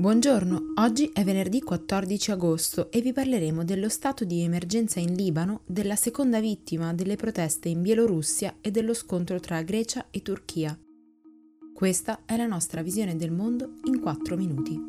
Buongiorno, oggi è venerdì 14 agosto e vi parleremo dello stato di emergenza in Libano, della seconda vittima delle proteste in Bielorussia e dello scontro tra Grecia e Turchia. Questa è la nostra visione del mondo in 4 minuti.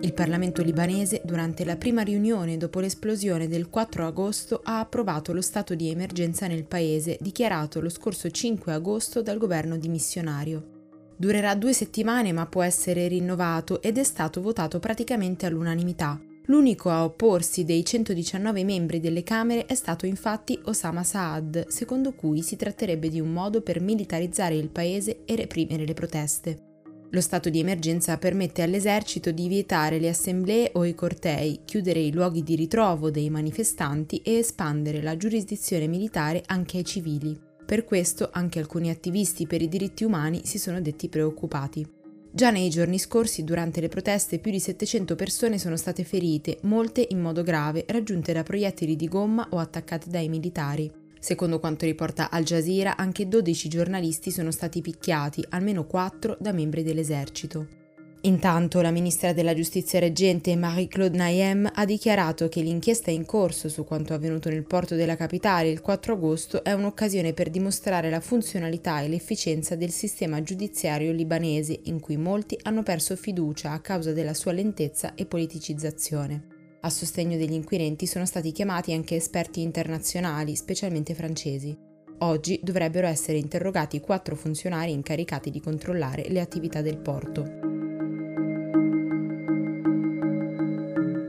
Il Parlamento libanese, durante la prima riunione dopo l'esplosione del 4 agosto, ha approvato lo stato di emergenza nel paese, dichiarato lo scorso 5 agosto dal governo dimissionario. Durerà due settimane ma può essere rinnovato ed è stato votato praticamente all'unanimità. L'unico a opporsi dei 119 membri delle Camere è stato infatti Osama Saad, secondo cui si tratterebbe di un modo per militarizzare il paese e reprimere le proteste. Lo stato di emergenza permette all'esercito di vietare le assemblee o i cortei, chiudere i luoghi di ritrovo dei manifestanti e espandere la giurisdizione militare anche ai civili. Per questo anche alcuni attivisti per i diritti umani si sono detti preoccupati. Già nei giorni scorsi, durante le proteste, più di 700 persone sono state ferite, molte in modo grave, raggiunte da proiettili di gomma o attaccate dai militari. Secondo quanto riporta Al Jazeera, anche 12 giornalisti sono stati picchiati, almeno 4 da membri dell'esercito. Intanto la ministra della giustizia reggente Marie-Claude Nayem ha dichiarato che l'inchiesta in corso su quanto avvenuto nel porto della capitale il 4 agosto è un'occasione per dimostrare la funzionalità e l'efficienza del sistema giudiziario libanese in cui molti hanno perso fiducia a causa della sua lentezza e politicizzazione. A sostegno degli inquirenti sono stati chiamati anche esperti internazionali, specialmente francesi. Oggi dovrebbero essere interrogati quattro funzionari incaricati di controllare le attività del porto.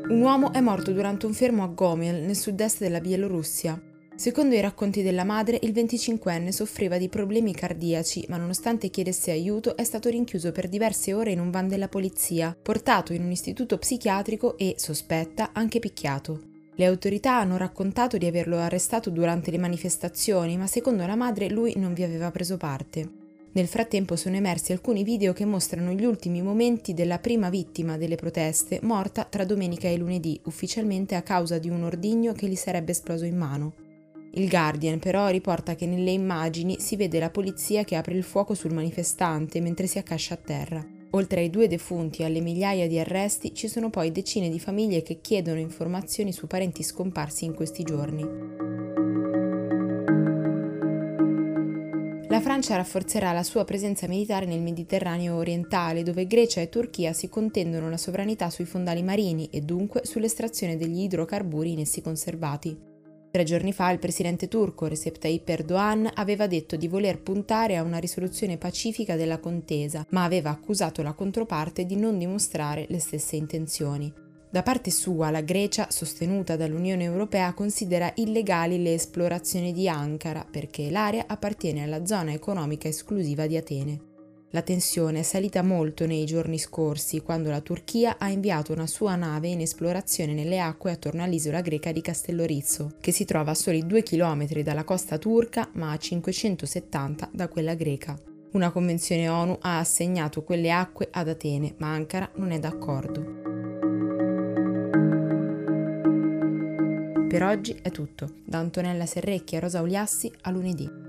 Un uomo è morto durante un fermo a Gomel, nel sud-est della Bielorussia. Secondo i racconti della madre, il 25enne soffriva di problemi cardiaci, ma nonostante chiedesse aiuto è stato rinchiuso per diverse ore in un van della polizia, portato in un istituto psichiatrico e, sospetta, anche picchiato. Le autorità hanno raccontato di averlo arrestato durante le manifestazioni, ma secondo la madre lui non vi aveva preso parte. Nel frattempo sono emersi alcuni video che mostrano gli ultimi momenti della prima vittima delle proteste, morta tra domenica e lunedì, ufficialmente a causa di un ordigno che gli sarebbe esploso in mano. Il Guardian però riporta che nelle immagini si vede la polizia che apre il fuoco sul manifestante mentre si accascia a terra. Oltre ai due defunti e alle migliaia di arresti, ci sono poi decine di famiglie che chiedono informazioni su parenti scomparsi in questi giorni. Francia rafforzerà la sua presenza militare nel Mediterraneo orientale, dove Grecia e Turchia si contendono la sovranità sui fondali marini e dunque sull'estrazione degli idrocarburi in essi conservati. Tre giorni fa il presidente turco Recep Tayyip Erdogan aveva detto di voler puntare a una risoluzione pacifica della contesa, ma aveva accusato la controparte di non dimostrare le stesse intenzioni. Da parte sua, la Grecia, sostenuta dall'Unione Europea, considera illegali le esplorazioni di Ankara perché l'area appartiene alla zona economica esclusiva di Atene. La tensione è salita molto nei giorni scorsi, quando la Turchia ha inviato una sua nave in esplorazione nelle acque attorno all'isola greca di Castellorizzo, che si trova a soli 2 km dalla costa turca ma a 570 da quella greca. Una convenzione ONU ha assegnato quelle acque ad Atene, ma Ankara non è d'accordo. Per oggi è tutto. Da Antonella Serrecchi e Rosa Uliassi a lunedì.